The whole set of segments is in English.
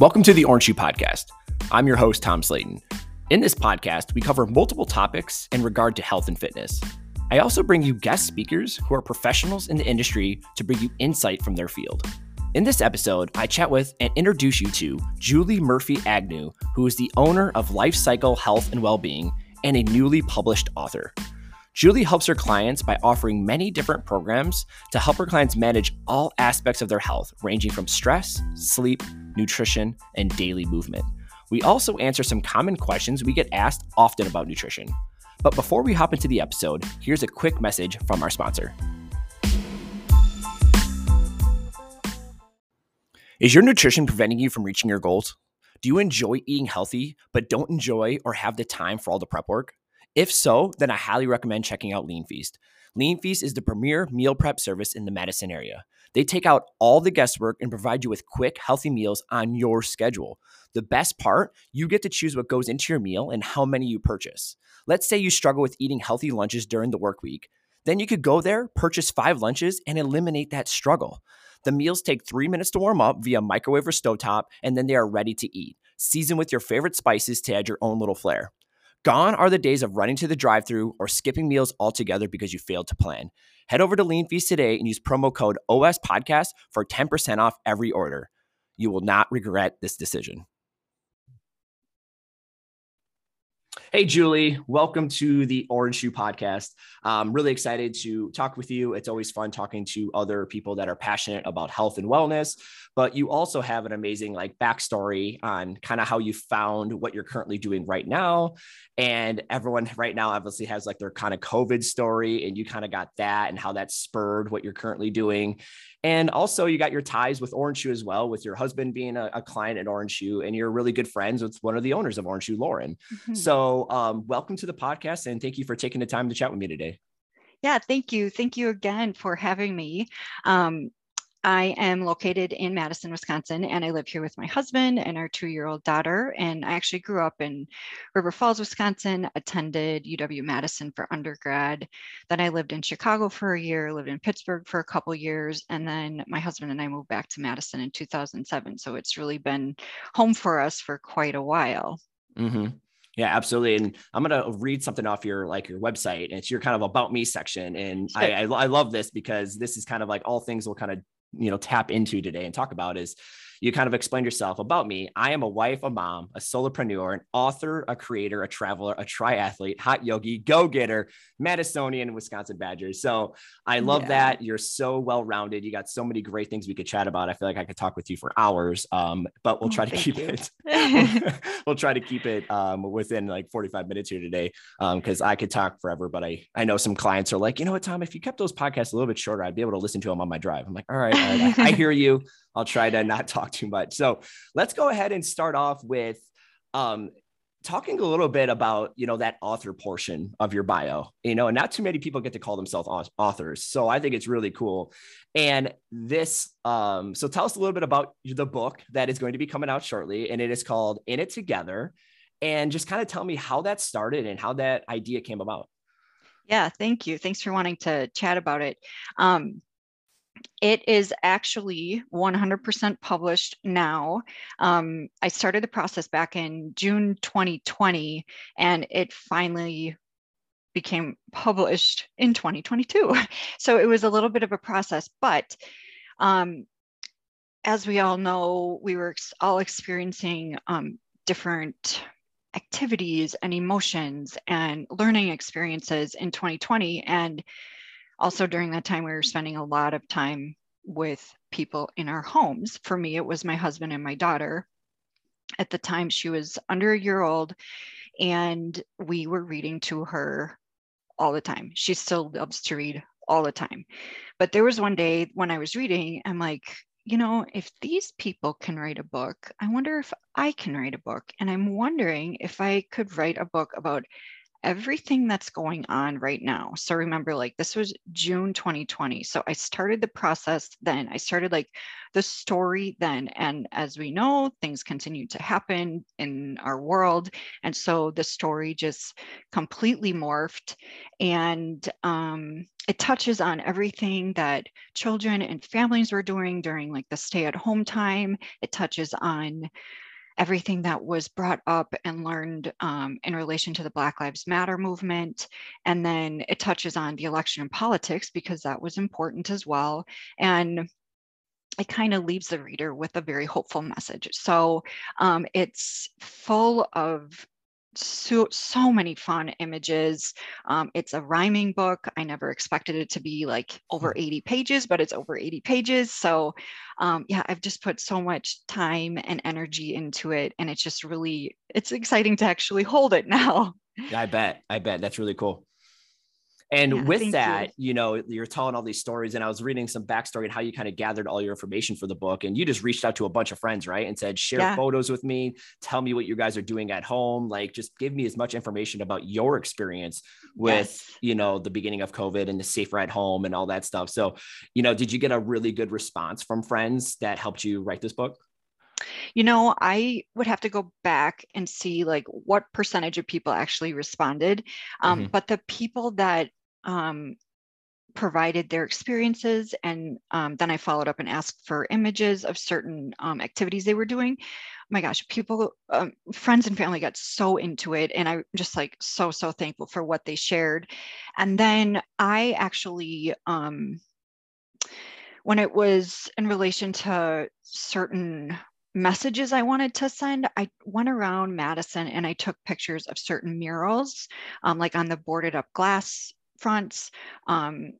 Welcome to the Orange Shoe Podcast. I'm your host, Tom Slayton. In this podcast, we cover multiple topics in regard to health and fitness. I also bring you guest speakers who are professionals in the industry to bring you insight from their field. In this episode, I chat with and introduce you to Julie Murphy Agnew, who is the owner of Life Cycle Health and Wellbeing and a newly published author. Julie helps her clients by offering many different programs to help her clients manage all aspects of their health, ranging from stress, sleep, nutrition, and daily movement. We also answer some common questions we get asked often about nutrition. But before we hop into the episode, here's a quick message from our sponsor. Is your nutrition preventing you from reaching your goals? Do you enjoy eating healthy, but don't enjoy or have the time for all the prep work? If so, then I highly recommend checking out Lean Feast. Lean Feast is the premier meal prep service in the Madison area. They take out all the guesswork and provide you with quick, healthy meals on your schedule. The best part, you get to choose what goes into your meal and how many you purchase. Let's say you struggle with eating healthy lunches during the work week. Then you could go there, purchase five lunches, and eliminate that struggle. The meals take three minutes to warm up via microwave or stovetop, and then they are ready to eat. Season with your favorite spices to add your own little flair. Gone are the days of running to the drive through or skipping meals altogether because you failed to plan. Head over to Lean Feast today and use promo code OS Podcast for 10% off every order. You will not regret this decision. Hey, Julie, welcome to the Orange Shoe Podcast. I'm really excited to talk with you. It's always fun talking to other people that are passionate about health and wellness, but you also have an amazing like backstory on kind of how you found what you're currently doing right now. And everyone right now obviously has like their kind of COVID story, and you kind of got that and how that spurred what you're currently doing. And also, you got your ties with Orange Shoe as well, with your husband being a, a client at Orange Shoe, and you're really good friends with one of the owners of Orange Shoe, Lauren. Mm-hmm. So, um, welcome to the podcast, and thank you for taking the time to chat with me today. Yeah, thank you. Thank you again for having me. Um, I am located in Madison, Wisconsin, and I live here with my husband and our two year old daughter. And I actually grew up in River Falls, Wisconsin, attended UW Madison for undergrad. Then I lived in Chicago for a year, lived in Pittsburgh for a couple years, and then my husband and I moved back to Madison in 2007. So it's really been home for us for quite a while. Mm-hmm. Yeah, absolutely. And I'm gonna read something off your like your website, and it's your kind of about me section. And sure. I, I, I love this because this is kind of like all things will kind of you know tap into today and talk about is you kind of explained yourself about me. I am a wife, a mom, a solopreneur, an author, a creator, a traveler, a triathlete, hot yogi, go getter, Madisonian, Wisconsin Badgers. So I love yeah. that. You're so well rounded. You got so many great things we could chat about. I feel like I could talk with you for hours, um, but we'll oh, try oh, to keep you. it. we'll try to keep it um, within like 45 minutes here today because um, I could talk forever. But I I know some clients are like, you know what, Tom, if you kept those podcasts a little bit shorter, I'd be able to listen to them on my drive. I'm like, all right, all right I, I hear you. I'll try to not talk too much. So let's go ahead and start off with um, talking a little bit about you know that author portion of your bio. You know not too many people get to call themselves authors so i think it's really cool. And this um so tell us a little bit about the book that is going to be coming out shortly and it is called in it together. And just kind of tell me how that started and how that idea came about. Yeah thank you. Thanks for wanting to chat about it. Um it is actually 100% published now. Um, I started the process back in June 2020, and it finally became published in 2022. So it was a little bit of a process, but um, as we all know, we were all experiencing um, different activities and emotions and learning experiences in 2020. And also during that time we were spending a lot of time with people in our homes. For me it was my husband and my daughter. At the time she was under a year old and we were reading to her all the time. She still loves to read all the time. But there was one day when i was reading i'm like you know if these people can write a book i wonder if i can write a book. And i'm wondering if i could write a book about everything that's going on right now. So remember, like this was June 2020. So I started the process then. I started like the story then. And as we know, things continue to happen in our world. And so the story just completely morphed. And um, it touches on everything that children and families were doing during like the stay at home time. It touches on everything that was brought up and learned um, in relation to the Black Lives Matter movement. And then it touches on the election and politics because that was important as well. And it kind of leaves the reader with a very hopeful message. So um, it's full of so so many fun images. Um, it's a rhyming book. I never expected it to be like over hmm. 80 pages but it's over 80 pages. So um, yeah i've just put so much time and energy into it and it's just really it's exciting to actually hold it now. I bet. I bet. That's really cool and yeah, with that, you. you. know, you're telling all these stories, and I was reading some backstory and how you kind of gathered all your information for the book. And you just reached out to a bunch of friends, right? And said, share yeah. photos with me, tell me what you guys are doing at home. Like, just give me as much information about your experience with, yes. you know, the beginning of COVID and the safer at home and all that stuff. So, you know, did you get a really good response from friends that helped you write this book? You know, I would have to go back and see like what percentage of people actually responded. Um, mm-hmm. But the people that um, provided their experiences and um, then i followed up and asked for images of certain um, activities they were doing. Oh my gosh people um, friends and family got so into it and i'm just like so so thankful for what they shared. And then i actually um, when it was in relation to certain messages I wanted to send, I went around Madison and I took pictures of certain murals, um, like on the boarded up glass fronts. Um,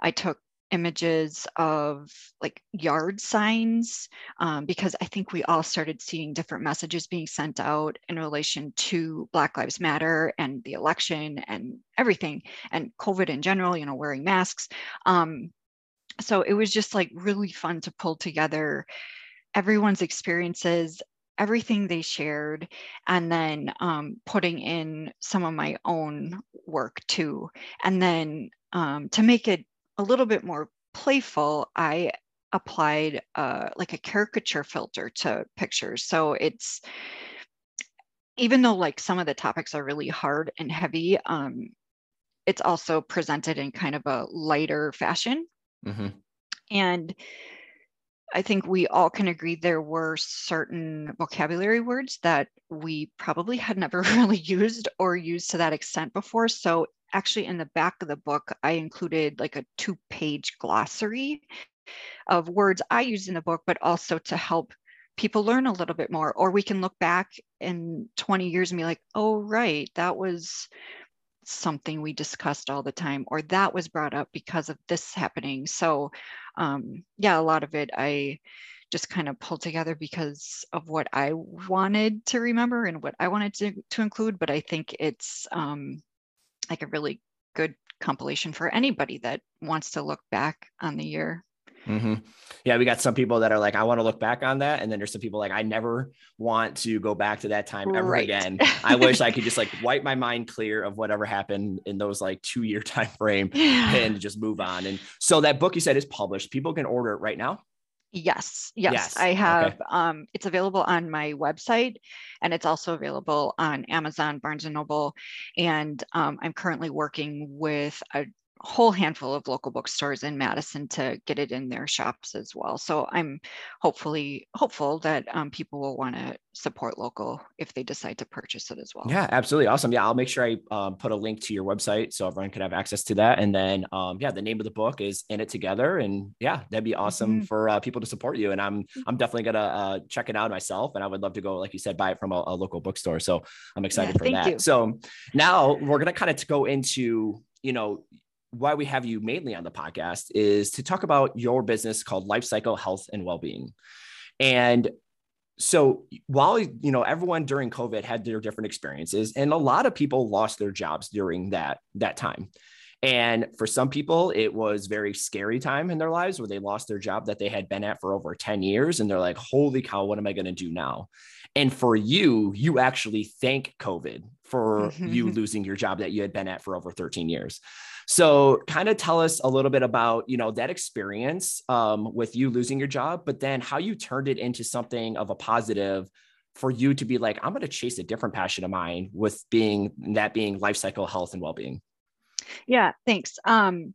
I took images of like yard signs um, because I think we all started seeing different messages being sent out in relation to Black Lives Matter and the election and everything and COVID in general, you know, wearing masks. Um, so it was just like really fun to pull together everyone's experiences everything they shared and then um, putting in some of my own work too. And then um, to make it a little bit more playful, I applied uh, like a caricature filter to pictures. So it's, even though like some of the topics are really hard and heavy, um, it's also presented in kind of a lighter fashion. Mm-hmm. And I think we all can agree there were certain vocabulary words that we probably had never really used or used to that extent before. So, actually, in the back of the book, I included like a two page glossary of words I used in the book, but also to help people learn a little bit more. Or we can look back in 20 years and be like, oh, right, that was something we discussed all the time, or that was brought up because of this happening. So, um, yeah, a lot of it I just kind of pulled together because of what I wanted to remember and what I wanted to, to include. But I think it's um, like a really good compilation for anybody that wants to look back on the year. Mm-hmm. Yeah, we got some people that are like, I want to look back on that, and then there's some people like, I never want to go back to that time ever right. again. I wish I could just like wipe my mind clear of whatever happened in those like two year time frame yeah. and just move on. And so that book you said is published. People can order it right now. Yes, yes, yes. I have. Okay. Um, it's available on my website, and it's also available on Amazon, Barnes and Noble, and um, I'm currently working with a whole handful of local bookstores in Madison to get it in their shops as well. So I'm hopefully hopeful that um, people will want to support local if they decide to purchase it as well. Yeah, absolutely. Awesome. Yeah, I'll make sure I um, put a link to your website so everyone can have access to that. And then, um, yeah, the name of the book is In It Together. And yeah, that'd be awesome mm-hmm. for uh, people to support you. And I'm, mm-hmm. I'm definitely going to uh, check it out myself. And I would love to go, like you said, buy it from a, a local bookstore. So I'm excited yeah, for that. You. So now we're going to kind of go into, you know, why we have you mainly on the podcast is to talk about your business called Life Cycle Health and Wellbeing. And so while you know everyone during COVID had their different experiences, and a lot of people lost their jobs during that that time. And for some people, it was very scary time in their lives where they lost their job that they had been at for over 10 years. And they're like, holy cow, what am I going to do now? And for you, you actually thank COVID for mm-hmm. you losing your job that you had been at for over 13 years. So kind of tell us a little bit about, you know, that experience um, with you losing your job, but then how you turned it into something of a positive for you to be like, I'm going to chase a different passion of mine with being that being life cycle health and well-being. Yeah, thanks. Um,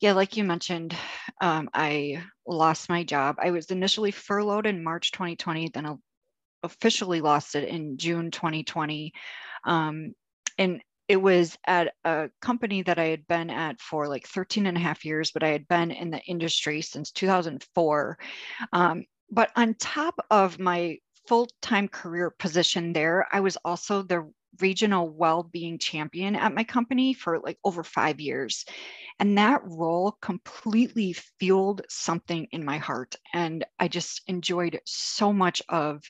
yeah, like you mentioned, um, I lost my job. I was initially furloughed in March 2020, then officially lost it in June 2020. Um, and it was at a company that I had been at for like 13 and a half years, but I had been in the industry since 2004. Um, but on top of my full time career position there, I was also the regional well-being champion at my company for like over 5 years. And that role completely fueled something in my heart and I just enjoyed so much of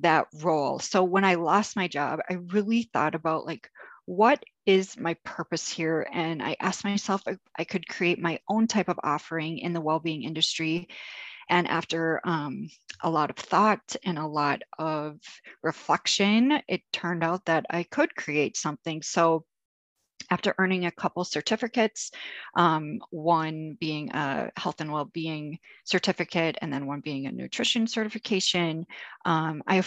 that role. So when I lost my job, I really thought about like what is my purpose here and I asked myself I could create my own type of offering in the well-being industry and after um, a lot of thought and a lot of reflection, it turned out that I could create something. So after earning a couple certificates, um, one being a health and well-being certificate, and then one being a nutrition certification, um, I,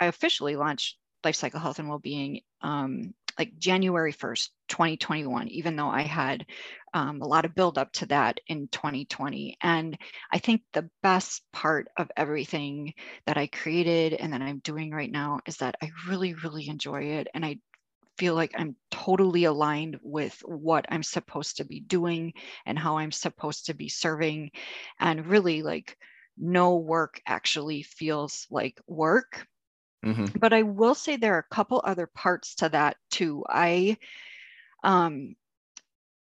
I, officially launched Lifecycle Health and Well-being um, like January 1st, 2021, even though I had um, a lot of build up to that in 2020. And I think the best part of everything that I created and that I'm doing right now is that I really, really enjoy it. And I feel like I'm totally aligned with what I'm supposed to be doing and how I'm supposed to be serving. And really, like, no work actually feels like work Mm-hmm. But I will say there are a couple other parts to that too. I, um,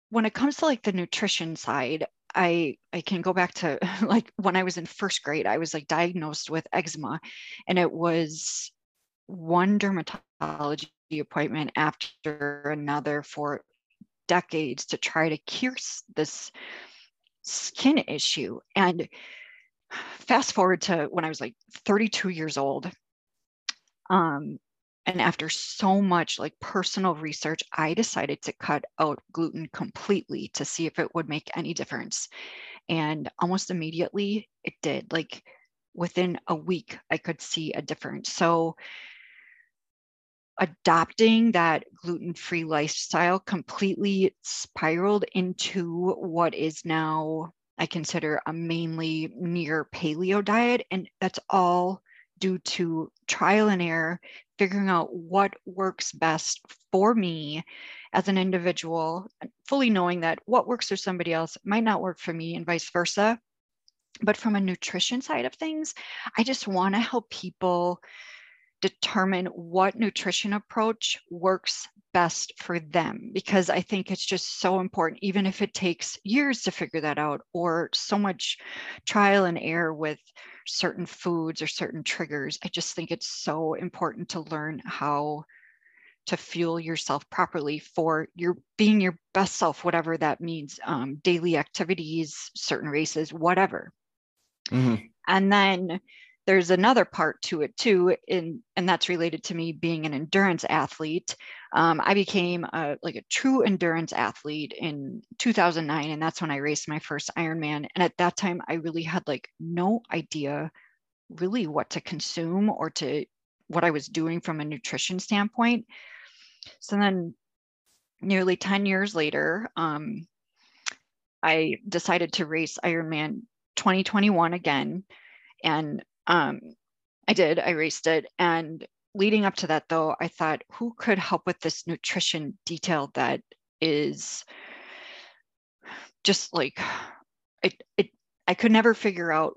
when it comes to like the nutrition side, I I can go back to like when I was in first grade, I was like diagnosed with eczema, and it was one dermatology appointment after another for decades to try to cure this skin issue. And fast forward to when I was like 32 years old, um, and after so much like personal research, I decided to cut out gluten completely to see if it would make any difference. And almost immediately it did. Like within a week, I could see a difference. So adopting that gluten-free lifestyle completely spiraled into what is now I consider a mainly near paleo diet. And that's all due to trial and error, figuring out what works best for me as an individual, fully knowing that what works for somebody else might not work for me and vice versa. But from a nutrition side of things, I just want to help people determine what nutrition approach works best for them because I think it's just so important, even if it takes years to figure that out or so much trial and error with certain foods or certain triggers. I just think it's so important to learn how to fuel yourself properly for your being your best self, whatever that means, um, daily activities, certain races, whatever. Mm-hmm. And then there's another part to it too, in, and that's related to me being an endurance athlete. Um, I became a, like a true endurance athlete in 2009, and that's when I raced my first Ironman. And at that time, I really had like no idea really what to consume or to what I was doing from a nutrition standpoint. So then, nearly 10 years later, um, I decided to race Ironman 2021 again. And um, I did, I raced it. And leading up to that, though, I thought, who could help with this nutrition detail that is just like, it, it, I could never figure out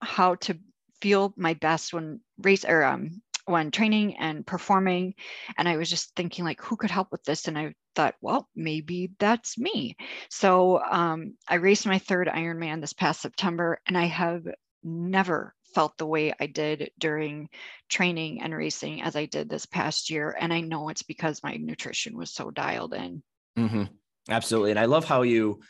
how to feel my best when race or um, when training and performing. And I was just thinking, like, who could help with this? And I thought, well, maybe that's me. So um, I raced my third Ironman this past September, and I have never felt the way I did during training and racing as I did this past year. And I know it's because my nutrition was so dialed in. Mm-hmm. Absolutely. And I love how you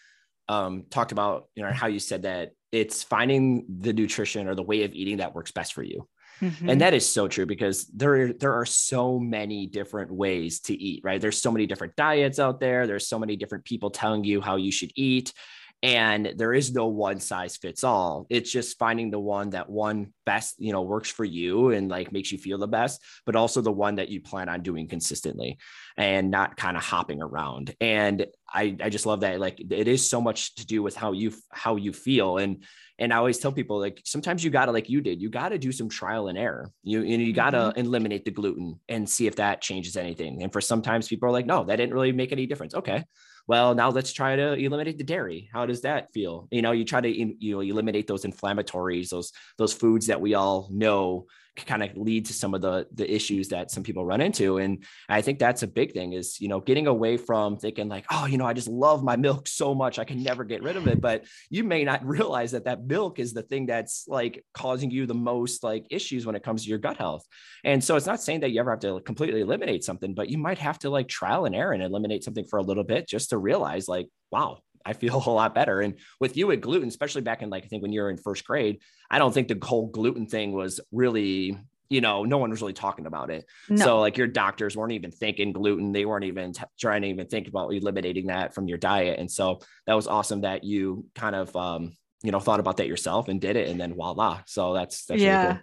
um, talked about, you know, how you said that it's finding the nutrition or the way of eating that works best for you. Mm-hmm. And that is so true because there, there are so many different ways to eat, right? There's so many different diets out there. There's so many different people telling you how you should eat and there is no one size fits all it's just finding the one that one best you know works for you and like makes you feel the best but also the one that you plan on doing consistently and not kind of hopping around and i i just love that like it is so much to do with how you how you feel and and I always tell people like sometimes you gotta like you did, you gotta do some trial and error. You you, know, you gotta mm-hmm. eliminate the gluten and see if that changes anything. And for sometimes people are like, no, that didn't really make any difference. Okay, well now let's try to eliminate the dairy. How does that feel? You know you try to you know eliminate those inflammatories those those foods that we all know kind of lead to some of the the issues that some people run into. And i think that's a big thing is you know getting away from thinking like oh you know i just love my milk so much i can never get rid of it. But you may not realize that that milk is the thing that's like causing you the most like issues when it comes to your gut health. And so it's not saying that you ever have to completely eliminate something but you might have to like trial and error and eliminate something for a little bit just to realize like wow I feel a lot better. And with you at gluten, especially back in like, I think when you were in first grade, I don't think the whole gluten thing was really, you know, no one was really talking about it. No. So like your doctors weren't even thinking gluten. They weren't even t- trying to even think about eliminating that from your diet. And so that was awesome that you kind of, um, you know, thought about that yourself and did it. And then voila. So that's, that's yeah. Really cool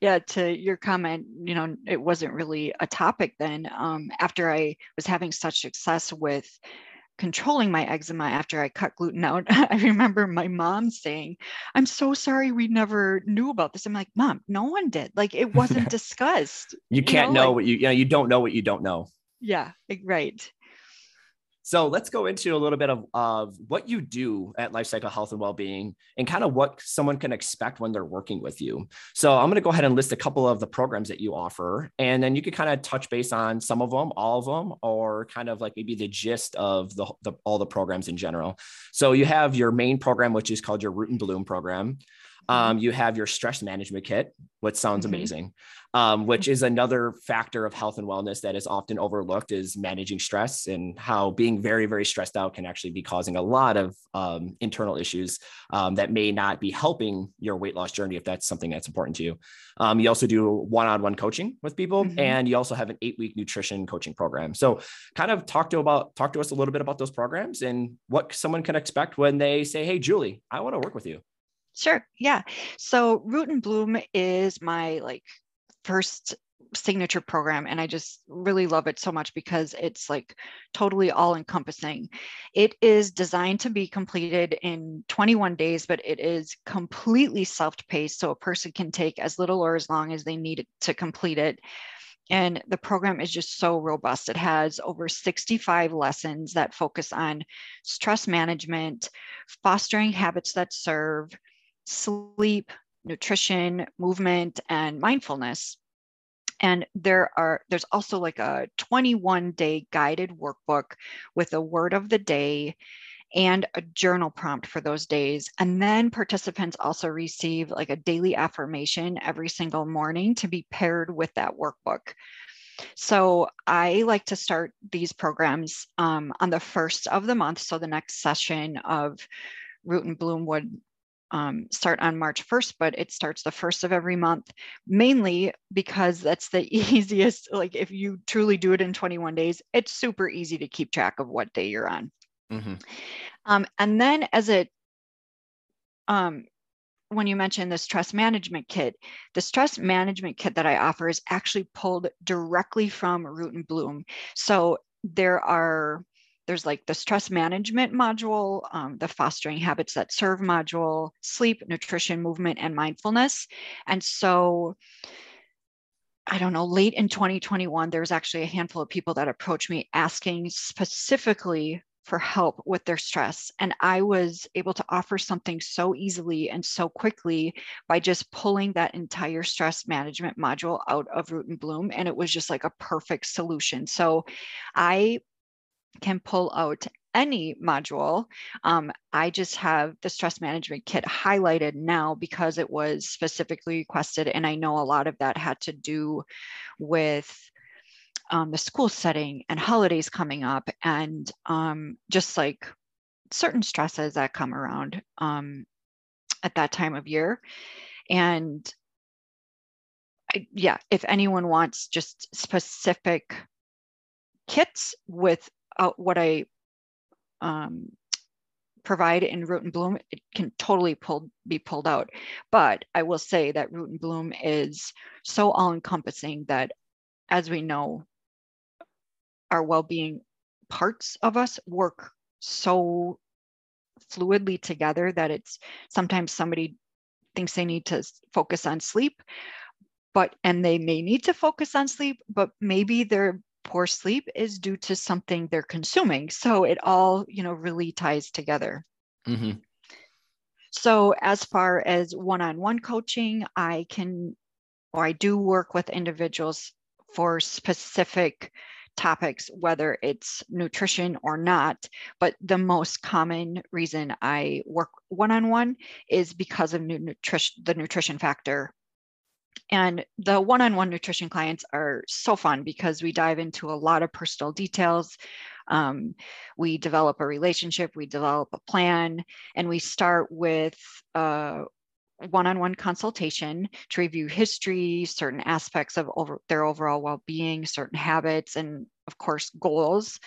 yeah to your comment you know it wasn't really a topic then um, after i was having such success with controlling my eczema after I cut gluten out, I remember my mom saying, I'm so sorry we never knew about this. I'm like, Mom, no one did. Like it wasn't discussed. you can't you know, know what you, you know, you don't know what you don't know. Yeah, right. So let's go into a little bit of, of what you do at Lifecycle Health and Wellbeing and kind of what someone can expect when they're working with you. So I'm going to go ahead and list a couple of the programs that you offer, and then you could kind of touch base on some of them, all of them, or kind of like maybe the gist of the, the all the programs in general. So you have your main program, which is called your Root and Bloom program. Um, you have your stress management kit, which sounds mm-hmm. amazing, um, which is another factor of health and wellness that is often overlooked is managing stress and how being very, very stressed out can actually be causing a lot of um, internal issues um, that may not be helping your weight loss journey if that's something that's important to you. Um, you also do one-on-one coaching with people, mm-hmm. and you also have an eight-week nutrition coaching program. So, kind of talk to about talk to us a little bit about those programs and what someone can expect when they say, "Hey, Julie, I want to work with you." Sure. Yeah. So Root and Bloom is my like first signature program and I just really love it so much because it's like totally all encompassing. It is designed to be completed in 21 days, but it is completely self-paced so a person can take as little or as long as they need to complete it. And the program is just so robust. It has over 65 lessons that focus on stress management, fostering habits that serve, sleep, nutrition, movement, and mindfulness. And there are there's also like a 21 day guided workbook with a word of the day and a journal prompt for those days. And then participants also receive like a daily affirmation every single morning to be paired with that workbook. So I like to start these programs um, on the first of the month. So the next session of Root and Bloom would um, start on March 1st, but it starts the first of every month, mainly because that's the easiest. Like if you truly do it in 21 days, it's super easy to keep track of what day you're on. Mm-hmm. Um, and then as it, um, when you mentioned the stress management kit, the stress management kit that I offer is actually pulled directly from Root and Bloom. So there are there's like the stress management module, um, the fostering habits that serve module, sleep, nutrition, movement, and mindfulness. And so I don't know, late in 2021, there was actually a handful of people that approached me asking specifically for help with their stress. And I was able to offer something so easily and so quickly by just pulling that entire stress management module out of Root and Bloom. And it was just like a perfect solution. So I can pull out any module. Um, I just have the stress management kit highlighted now because it was specifically requested. And I know a lot of that had to do with um, the school setting and holidays coming up and um, just like certain stresses that come around um, at that time of year. And yeah, if anyone wants just specific kits with uh, what I um, provide in Root and Bloom, it can totally pull, be pulled out. But I will say that Root and Bloom is so all encompassing that, as we know, our well being parts of us work so fluidly together that it's sometimes somebody thinks they need to focus on sleep but and they may need to focus on sleep but maybe their poor sleep is due to something they're consuming so it all you know really ties together mm-hmm. so as far as one-on-one coaching i can or i do work with individuals for specific topics, whether it's nutrition or not. But the most common reason I work one on one is because of nutrition, the nutrition factor. And the one on one nutrition clients are so fun because we dive into a lot of personal details. Um, we develop a relationship, we develop a plan, and we start with a one-on-one consultation to review history, certain aspects of over, their overall well-being, certain habits, and of course goals.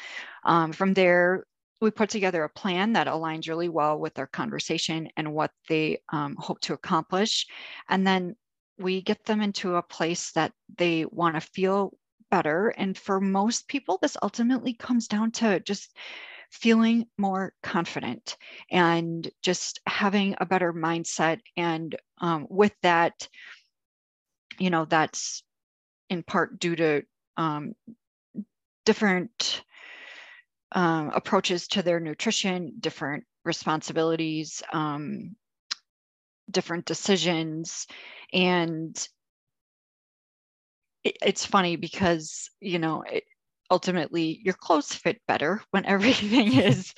Um, from there, we put together a plan that aligns really well with their conversation and what they um, hope to accomplish. And then we get them into a place that they want to feel better. And for most people, this ultimately comes down to just feeling more confident and just having a better mindset. And um, with that, you know, that's in part due to um, different um, approaches to their nutrition, different responsibilities, um, different decisions. And it, it's funny because, you know, it, ultimately your clothes fit better when everything is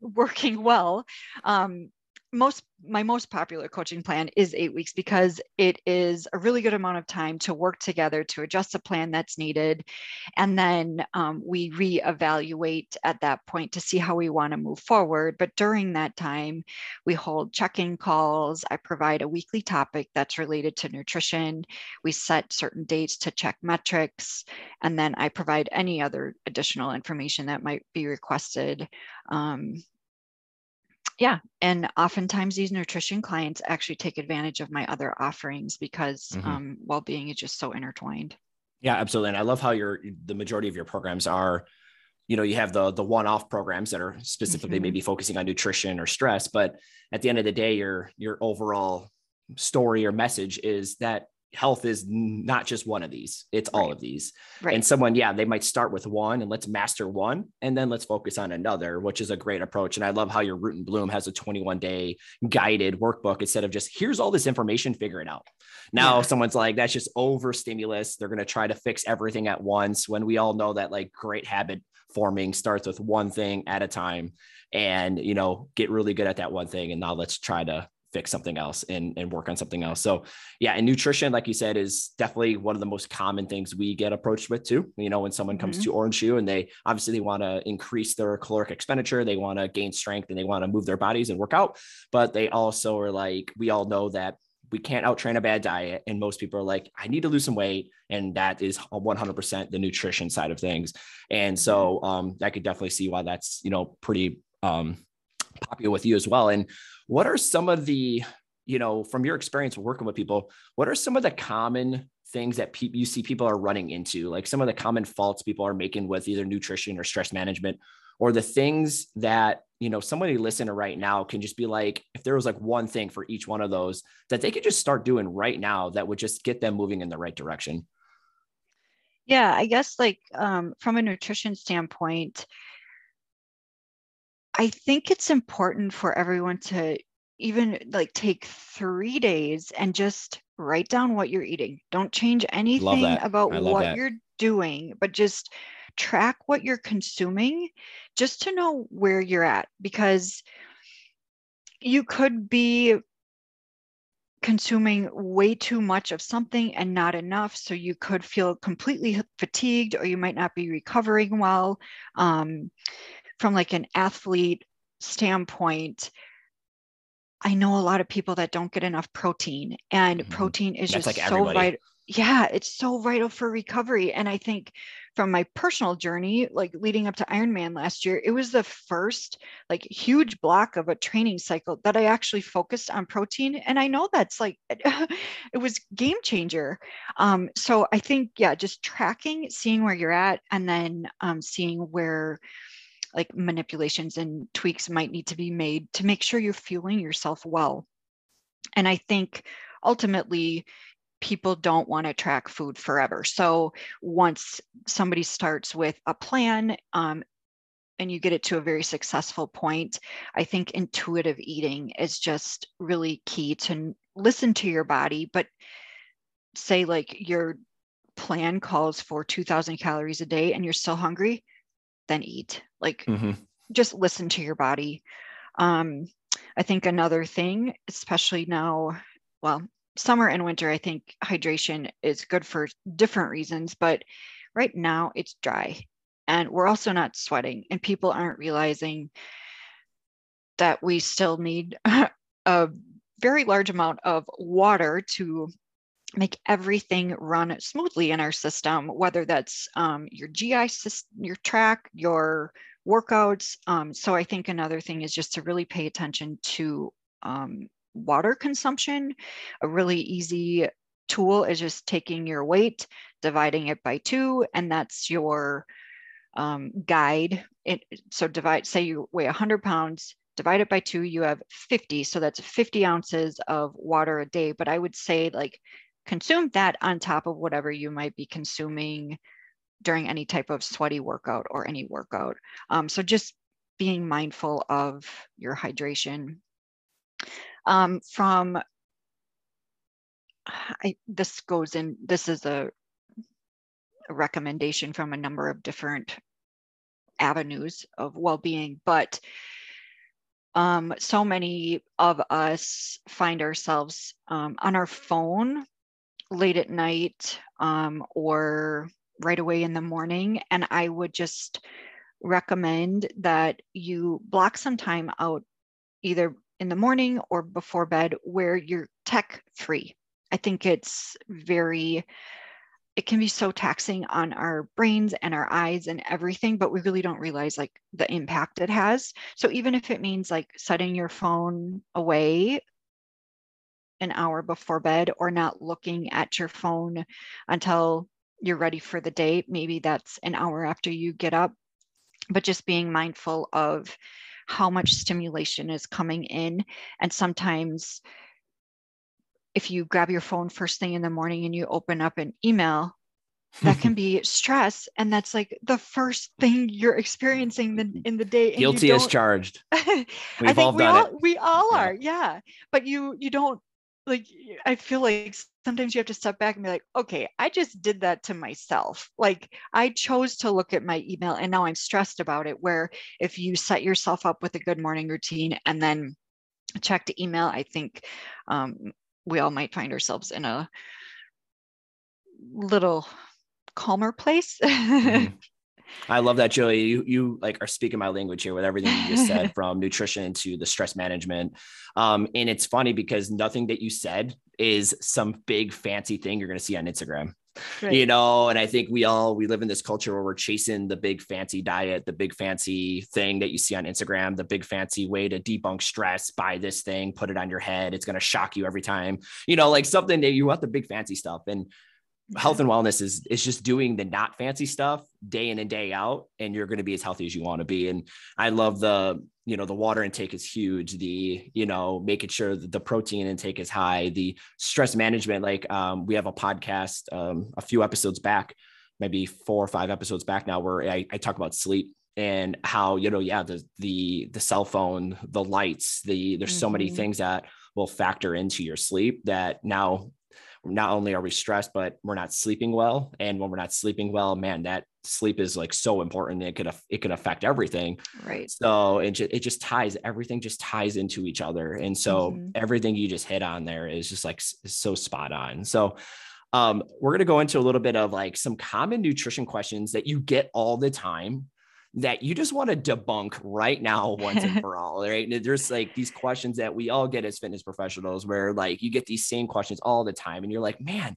working well. Um, most my most popular coaching plan is eight weeks because it is a really good amount of time to work together to adjust a plan that's needed. And then um, we reevaluate at that point to see how we want to move forward. But during that time we hold check-in calls. I provide a weekly topic that's related to nutrition. We set certain dates to check metrics. And then i provide any other additional information that might be requested um, yeah and oftentimes these nutrition clients actually take advantage of my other offerings because mm-hmm. um, well-being is just so intertwined yeah absolutely and i love how your the majority of your programs are you know you have the the one-off programs that are specifically mm-hmm. maybe focusing on nutrition or stress but at the end of the day your your overall story or message is that health is not just one of these it's all of these. Right. and someone yeah they might start with one and let's master one and then let's focus on another which is a great approach. And i love how your root and bloom has a 21 day guided workbook instead of just here's all this information figure it out. Now yeah. someone's like that's just over stimulus they're going to try to fix everything at once when we all know that like great habit forming starts with one thing at a time and you know get really good at that one thing and now let's try to fix something else and, and work on something else. So yeah, and nutrition, like you said, is definitely one of the most common things we get approached with too. You know, when someone comes mm-hmm. to Orange Shoe and they obviously they want to increase their caloric expenditure, they want to gain strength and they want to move their bodies and work out, but they also are like, we all know that we can't outtrain a bad diet. And most people are like, I need to lose some weight. And that is 100% the nutrition side of things. And so mm-hmm. um, I could definitely see why that's, you know, pretty um, popular with you as well. And what are some of the, you know, from your experience working with people, what are some of the common things that pe- you see people are running into, like some of the common faults people are making with either nutrition or stress management, or the things that you know somebody listening right now can just be like, if there was like one thing for each one of those that they could just start doing right now that would just get them moving in the right direction. Yeah, I guess like um, from a nutrition standpoint, I think it's important for everyone to even like take three days and just write down what you're eating. Don't change anything about what that. you're doing, but just track what you're consuming just to know where you're at because you could be consuming way too much of something and not enough. So you could feel completely fatigued or you might not be recovering well. Um, from like an athlete standpoint, I know a lot of people that don't get enough protein, and mm-hmm. protein is That's just like so vital. yeah, it's so vital for recovery. And I think from my personal journey, like leading up to Ironman last year, it was the first like huge block of a training cycle that I actually focused on protein. And I know that's like it was game changer. Um, so I think yeah, just tracking, seeing where you're at, and then um, seeing where like manipulations and tweaks might need to be made to make sure you're fueling yourself well. And I think ultimately people don't want to track food forever. So once somebody starts with a plan um, and you get it to a very successful point, I think intuitive eating is just really key to listen to your body, but say like your plan calls for 2000 calories a day and you're still hungry, then eat. Like mm-hmm. just listen to your body. Um, I think another thing, especially now, well, summer and winter, I think hydration is good for different reasons, but right now it's dry and we're also not sweating, and people aren't realizing that we still need a very large amount of water to make everything run smoothly in our system, whether that's um, your GI system, your track, your workouts. Um, so I think another thing is just to really pay attention to um, water consumption. A really easy tool is just taking your weight, dividing it by two, and that's your um, guide. It, so divide, say you weigh 100 pounds, divide it by two, you have 50. So that's 50 ounces of water a day. But I would say like consume that on top of whatever you might be consuming during any type of sweaty workout or any workout. Um, so just being mindful of your hydration um, from I, this goes in this is a, a recommendation from a number of different avenues of well-being but um, so many of us find ourselves um, on our phone late at night um, or right away in the morning and i would just recommend that you block some time out either in the morning or before bed where you're tech free. I think it's very, it can be so taxing on our brains and our eyes and everything, but we really don't realize like the impact it has. So even if it means like setting your phone away an hour before bed or not looking at your phone until you're ready for the day, maybe that's an hour after you get up, but just being mindful of how much stimulation is coming in. And sometimes, if you grab your phone first thing in the morning and you open up an email, that can be stress. And that's like the first thing you're experiencing the, in the day. Guilty as charged. I think we all, it. we all are. Yeah. But you, you don't like i feel like sometimes you have to step back and be like okay i just did that to myself like i chose to look at my email and now i'm stressed about it where if you set yourself up with a good morning routine and then check the email i think um, we all might find ourselves in a little calmer place mm-hmm. I love that, Julie. You you like are speaking my language here with everything you just said, from nutrition to the stress management. Um, and it's funny because nothing that you said is some big fancy thing you're going to see on Instagram. Right. You know, and I think we all we live in this culture where we're chasing the big fancy diet, the big fancy thing that you see on Instagram, the big fancy way to debunk stress, buy this thing, put it on your head. It's going to shock you every time. You know, like something that you want the big fancy stuff. And health and wellness is is just doing the not fancy stuff day in and day out and you're going to be as healthy as you want to be and i love the you know the water intake is huge the you know making sure that the protein intake is high the stress management like um, we have a podcast um, a few episodes back maybe four or five episodes back now where I, I talk about sleep and how you know yeah the the the cell phone the lights the there's mm-hmm. so many mm-hmm. things that will factor into your sleep that now not only are we stressed, but we're not sleeping well. And when we're not sleeping well, man, that sleep is like so important. It could it could affect everything. Right. So it just, it just ties everything just ties into each other. And so mm-hmm. everything you just hit on there is just like so spot on. So um, we're going to go into a little bit of like some common nutrition questions that you get all the time that you just want to debunk right now once and for all right? There's like these questions that we all get as fitness professionals where like you get these same questions all the time and you're like man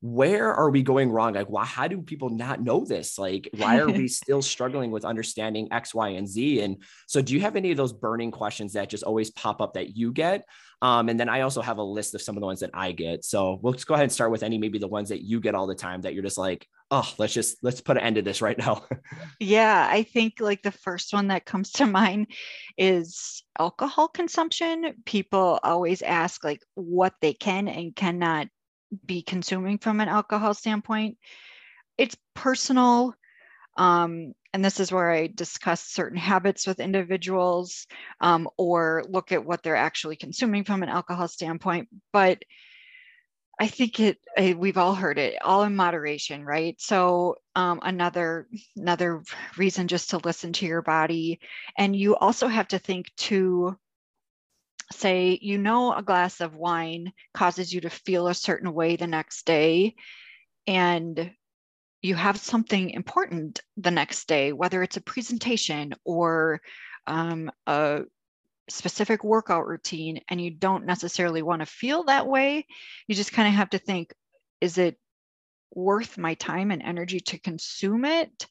where are we going wrong? Like, why, how do people not know this? Like, why are we still struggling with understanding X, Y, and Z? And so, do you have any of those burning questions that just always pop up that you get? Um, and then I also have a list of some of the ones that I get. So we'll just go ahead and start with any, maybe the ones that you get all the time that you're just like, oh, let's just, let's put an end to this right now. yeah. I think like the first one that comes to mind is alcohol consumption. People always ask like what they can and cannot be consuming from an alcohol standpoint. It's personal. Um, and this is where I discuss certain habits with individuals um, or look at what they're actually consuming from an alcohol standpoint. But I think it, I, we've all heard it, all in moderation, right? So um, another another reason just to listen to your body, and you also have to think to say, you know, a glass of wine causes you to feel a certain way the next day, and you have something important the next day, whether it's a presentation or um, a specific workout routine, and you don't necessarily want to feel that way, you just kind of have to think is it worth my time and energy to consume it?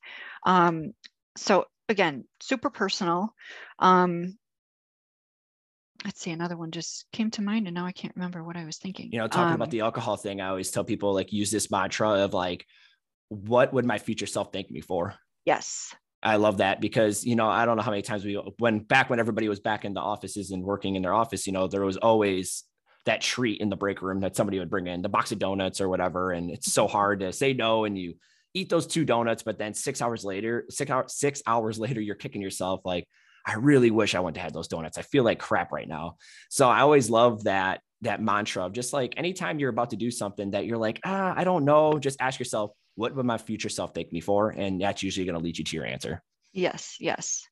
Um, so, again, super personal. Um, let's see another one just came to mind and now i can't remember what i was thinking you know talking um, about the alcohol thing i always tell people like use this mantra of like what would my future self thank me for? Yes. I love that because, you know, I don't know how many times we, when back when everybody was back in the offices and working in their office, you know, there was always that treat in the break room that somebody would bring in the box of donuts or whatever. And it's so hard to say no. And you eat those two donuts, but then six hours later, six hours, six hours later, you're kicking yourself like, I really wish I went to have those donuts. I feel like crap right now. So I always love that, that mantra of just like anytime you're about to do something that you're like, ah, I don't know, just ask yourself, what would my future self thank me for? And that's usually going to lead you to your answer. Yes, yes.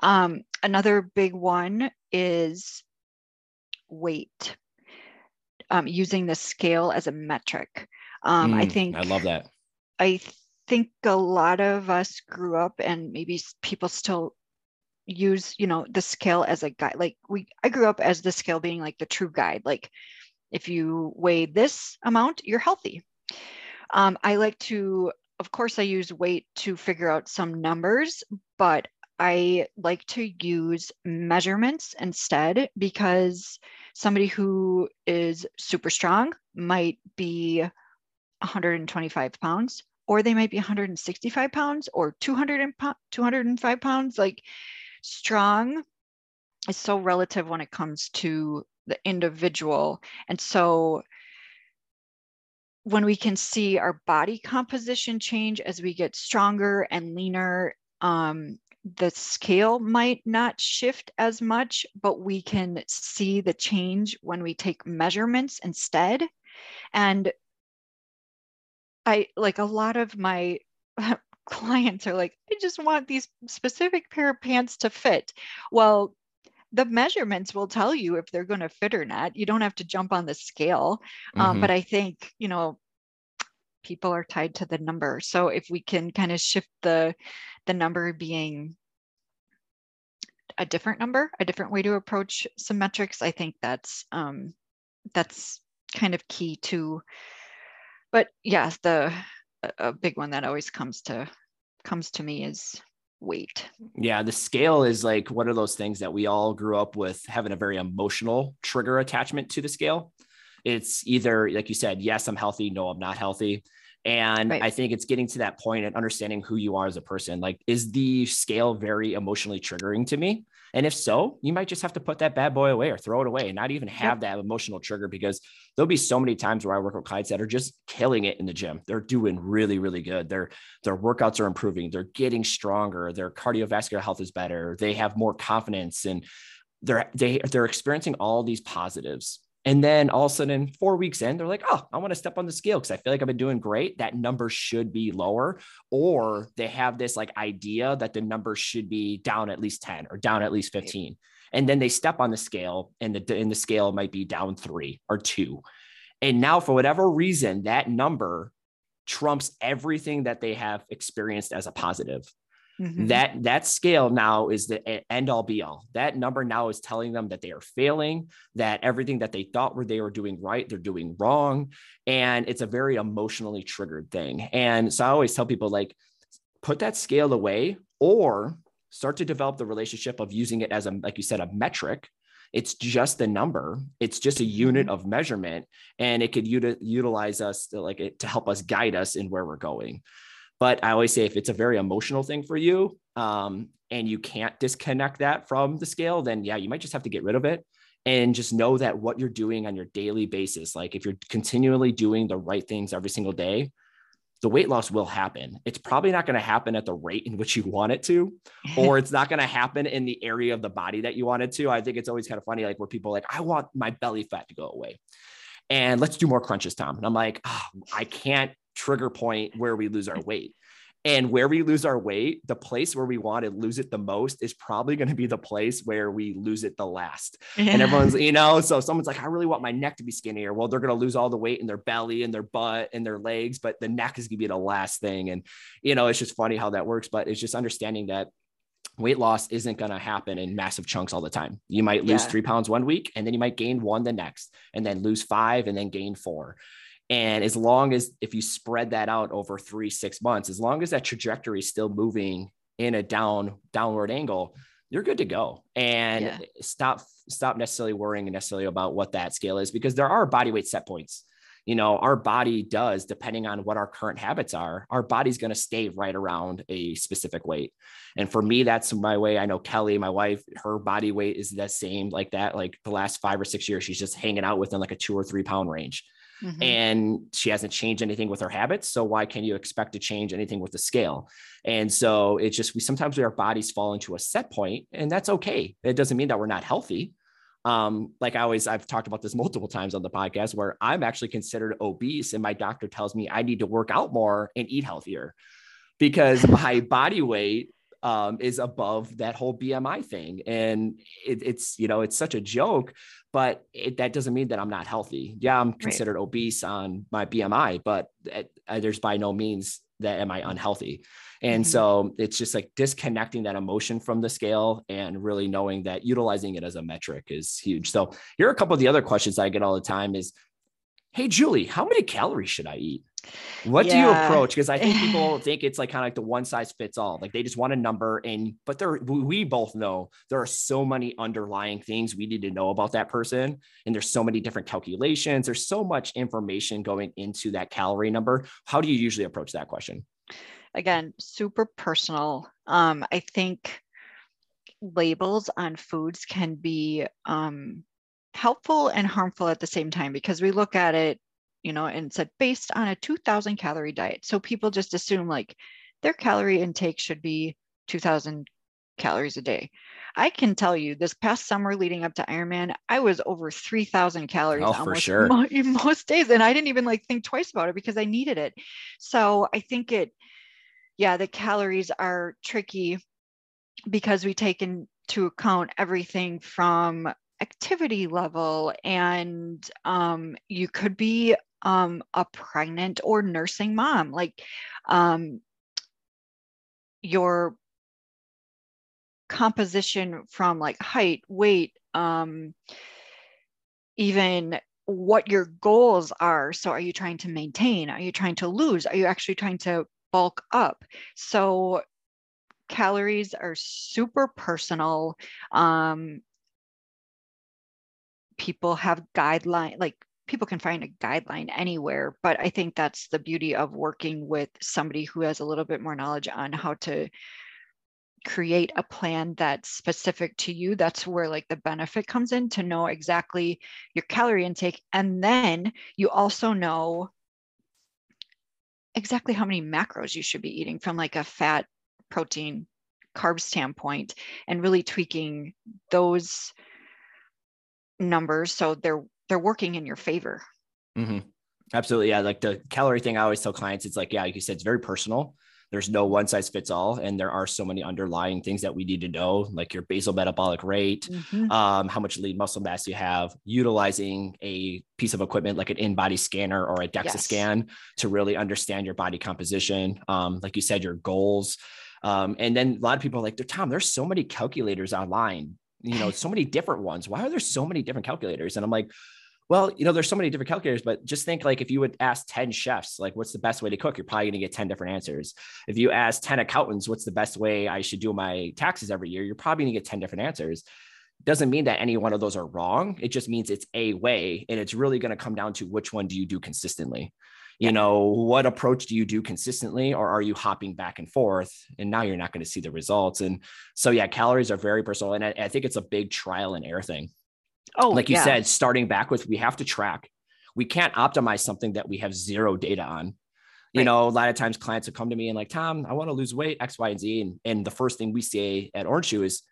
Um, another big one is weight, um, using the scale as a metric. Um, mm, I think I love that. I think a lot of us grew up, and maybe people still use, you know, the scale as a guide. Like we, I grew up as the scale being like the true guide. Like if you weigh this amount, you're healthy. Um, I like to, of course, I use weight to figure out some numbers, but I like to use measurements instead because somebody who is super strong might be 125 pounds, or they might be 165 pounds or 200 and 205 pounds. Like strong is so relative when it comes to the individual. And so when we can see our body composition change as we get stronger and leaner, um, the scale might not shift as much, but we can see the change when we take measurements instead. And I like a lot of my clients are like, I just want these specific pair of pants to fit. Well, the measurements will tell you if they're going to fit or not. You don't have to jump on the scale. Um, mm-hmm. Um, but I think, you know, people are tied to the number. So if we can kind of shift the the number being a different number, a different way to approach some metrics, I think that's um, that's kind of key to. But yes, the a big one that always comes to comes to me is weight. Yeah, the scale is like one of those things that we all grew up with having a very emotional trigger attachment to the scale. It's either, like you said, yes, I'm healthy. No, I'm not healthy. And right. I think it's getting to that point and understanding who you are as a person. Like, is the scale very emotionally triggering to me? And if so, you might just have to put that bad boy away or throw it away and not even have yep. that emotional trigger because there'll be so many times where I work with clients that are just killing it in the gym. They're doing really, really good. Their their workouts are improving. They're getting stronger. Their cardiovascular health is better. They have more confidence and they're they they're experiencing all these positives and then all of a sudden, four weeks in, they're like, oh, I want to step on the scale because I feel like I've been doing great. That number should be lower. Or they have this like idea that the number should be down at least 10 or down at least 15. And then they step on the scale and the, and the scale might be down three or two. And now, for whatever reason, that number trumps everything that they have experienced as a positive. Mm-hmm. That that scale now is the end all be all. That number now is telling them that they are failing, that everything that they thought were they were doing right, they're doing wrong, and it's a very emotionally triggered thing. And so I always tell people like put that scale away or start to develop the relationship of using it as a like you said a metric. It's just a number. It's just a unit mm-hmm. of measurement and it could uti- utilize us to like it to help us guide us in where we're going. But I always say if it's a very emotional thing for you um, and you can't disconnect that from the scale, then yeah, you might just have to get rid of it and just know that what you're doing on your daily basis, like if you're continually doing the right things every single day, the weight loss will happen. It's probably not going to happen at the rate in which you want it to, or it's not going to happen in the area of the body that you want it to. I think it's always kind of funny, like where people like, I want my belly fat to go away. And let's do more crunches, Tom. And I'm like, oh, I can't trigger point where we lose our weight. And where we lose our weight, the place where we want to lose it the most is probably going to be the place where we lose it the last. Yeah. And everyone's, you know, so someone's like, I really want my neck to be skinnier. Well, they're going to lose all the weight in their belly and their butt and their legs, but the neck is going to be the last thing. And, you know, it's just funny how that works, but it's just understanding that weight loss isn't going to happen in massive chunks all the time. You might lose yeah. three pounds one week and then you might gain one the next, and then lose five and then gain four. And as long as if you spread that out over three, six months, as long as that trajectory is still moving in a down downward angle, you're good to go. And yeah. stop stop necessarily worrying necessarily about what that scale is because there are body weight set points. You know, our body does, depending on what our current habits are, our body's going to stay right around a specific weight. And for me, that's my way. I know Kelly, my wife, her body weight is the same like that. Like the last five or six years, she's just hanging out within like a two or three pound range. Mm-hmm. And she hasn't changed anything with her habits. So why can you expect to change anything with the scale? And so it's just we sometimes our bodies fall into a set point, and that's okay. It doesn't mean that we're not healthy. Um, like I always, I've talked about this multiple times on the podcast where I'm actually considered obese, and my doctor tells me I need to work out more and eat healthier because my body weight um, is above that whole BMI thing. And it, it's, you know, it's such a joke, but it, that doesn't mean that I'm not healthy. Yeah, I'm considered right. obese on my BMI, but uh, there's by no means that am I unhealthy. And mm-hmm. so it's just like disconnecting that emotion from the scale and really knowing that utilizing it as a metric is huge. So here are a couple of the other questions I get all the time is, Hey, Julie, how many calories should I eat? What yeah. do you approach? Because I think people think it's like kind of like the one size fits all. Like they just want a number, and but there we both know there are so many underlying things we need to know about that person, and there's so many different calculations. There's so much information going into that calorie number. How do you usually approach that question? Again, super personal. Um, I think labels on foods can be um, helpful and harmful at the same time because we look at it you know, and said based on a 2000 calorie diet. So people just assume like their calorie intake should be 2000 calories a day. I can tell you this past summer leading up to Ironman, I was over 3000 calories oh, for sure. most, most days. And I didn't even like think twice about it because I needed it. So I think it, yeah, the calories are tricky because we take into account everything from activity level and um, you could be um, a pregnant or nursing mom. Like um, your composition from like height, weight, um, even what your goals are. So, are you trying to maintain? Are you trying to lose? Are you actually trying to bulk up? So, calories are super personal. Um, people have guideline like people can find a guideline anywhere, but I think that's the beauty of working with somebody who has a little bit more knowledge on how to create a plan that's specific to you. That's where like the benefit comes in to know exactly your calorie intake. And then you also know exactly how many macros you should be eating from like a fat, protein, carb standpoint and really tweaking those numbers so they're they're working in your favor. Mm-hmm. Absolutely. Yeah. Like the calorie thing, I always tell clients, it's like, yeah, like you said, it's very personal. There's no one size fits all. And there are so many underlying things that we need to know, like your basal metabolic rate, mm-hmm. um, how much lean muscle mass you have, utilizing a piece of equipment like an InBody scanner or a DEXA yes. scan to really understand your body composition. Um, like you said, your goals. Um, and then a lot of people are like, Tom, there's so many calculators online, you know, so many different ones. Why are there so many different calculators? And I'm like, well, you know, there's so many different calculators, but just think like if you would ask 10 chefs, like what's the best way to cook, you're probably going to get 10 different answers. If you ask 10 accountants, what's the best way I should do my taxes every year, you're probably going to get 10 different answers. Doesn't mean that any one of those are wrong. It just means it's a way. And it's really going to come down to which one do you do consistently? You know, what approach do you do consistently, or are you hopping back and forth? And now you're not going to see the results. And so, yeah, calories are very personal. And I, I think it's a big trial and error thing. Oh, like you yeah. said, starting back with we have to track. We can't optimize something that we have zero data on. You right. know, a lot of times clients will come to me and like, Tom, I want to lose weight, X, Y, and Z. And, and the first thing we say at Orange shoe is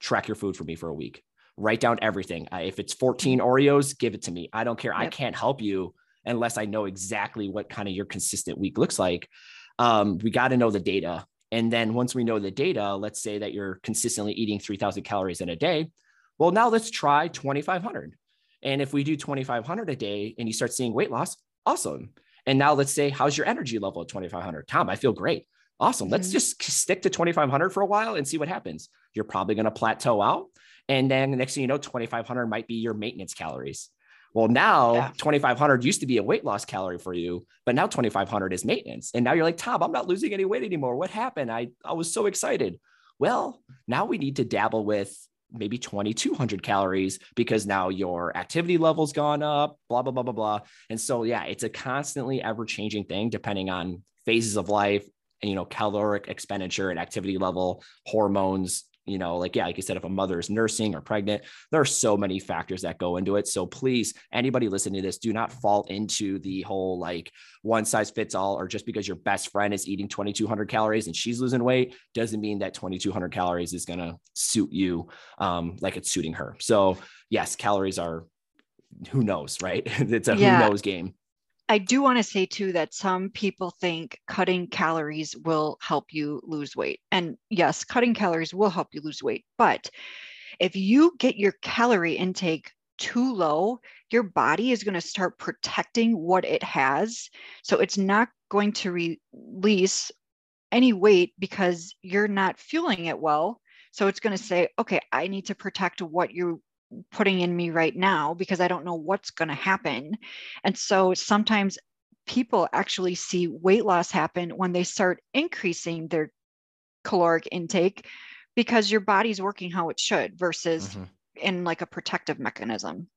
track your food for me for a week. Write down everything. If it's 14 mm-hmm. Oreos, give it to me. I don't care. Yep. I can't help you unless I know exactly what kind of your consistent week looks like. Um, we got to know the data. And then once we know the data, let's say that you're consistently eating 3000 calories in a day. Well, now let's try 2,500. And if we do 2,500 a day and you start seeing weight loss, awesome. And now let's say, how's your energy level at 2,500? Tom, I feel great. Awesome. Let's mm-hmm. just stick to 2,500 for a while and see what happens. You're probably going to plateau out. And then the next thing you know, 2,500 might be your maintenance calories. Well, now yeah. 2,500 used to be a weight loss calorie for you, but now 2,500 is maintenance. And now you're like, Tom, I'm not losing any weight anymore. What happened? I, I was so excited. Well, now we need to dabble with maybe 2200 calories because now your activity level's gone up, blah, blah, blah, blah, blah. And so, yeah, it's a constantly ever changing thing depending on phases of life, and, you know, caloric expenditure and activity level, hormones, you know, like, yeah, like you said, if a mother is nursing or pregnant, there are so many factors that go into it. So please, anybody listening to this, do not fall into the whole like one size fits all, or just because your best friend is eating 2200 calories and she's losing weight doesn't mean that 2200 calories is going to suit you um, like it's suiting her. So, yes, calories are who knows, right? it's a yeah. who knows game. I do want to say too that some people think cutting calories will help you lose weight. And yes, cutting calories will help you lose weight. But if you get your calorie intake too low, your body is going to start protecting what it has. So it's not going to re- release any weight because you're not fueling it well. So it's going to say, okay, I need to protect what you putting in me right now because I don't know what's going to happen. And so sometimes people actually see weight loss happen when they start increasing their caloric intake because your body's working how it should versus mm-hmm. in like a protective mechanism.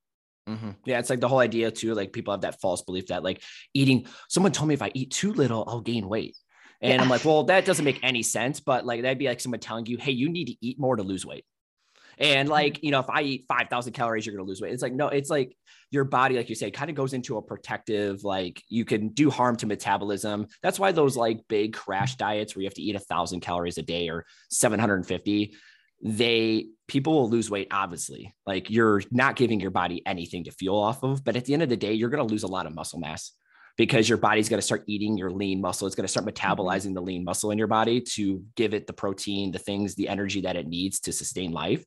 Mm-hmm. Yeah, it's like the whole idea too. Like people have that false belief that like eating. Someone told me if I eat too little, I'll gain weight, and yeah. I'm like, well, that doesn't make any sense. But like that'd be like someone telling you, hey, you need to eat more to lose weight. And mm-hmm. like, you know, if I eat 5,000 calories, you're going to lose weight. It's like, no, it's like your body, like you say, kind of goes into a protective, like you can do harm to metabolism. That's why those like big crash diets where you have to eat a thousand calories a day or 750, they people will lose weight obviously like you're not giving your body anything to fuel off of but at the end of the day you're going to lose a lot of muscle mass because your body's going to start eating your lean muscle. It's going to start mm-hmm. metabolizing the lean muscle in your body to give it the protein, the things, the energy that it needs to sustain life.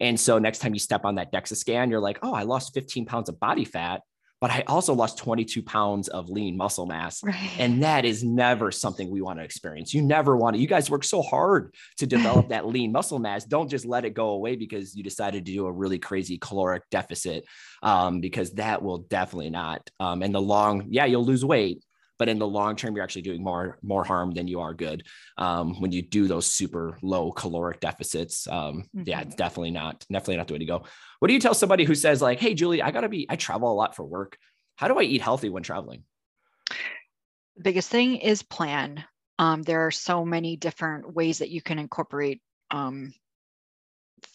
And so next time you step on that DEXA scan, you're like, oh, I lost 15 pounds of body fat but I also lost 22 pounds of lean muscle mass. Right. And that is never something we want to experience. You never want to, you guys work so hard to develop that lean muscle mass. Don't just let it go away because you decided to do a really crazy caloric deficit, um, because that will definitely not. Um, in the long, yeah, you'll lose weight, but in the long term you're actually doing more more harm than you are good. Um, when you do those super low caloric deficits um, mm-hmm. yeah it's definitely not definitely not the way to go. What do you tell somebody who says like hey julie i gotta be i travel a lot for work. How do i eat healthy when traveling? The biggest thing is plan. Um, there are so many different ways that you can incorporate um,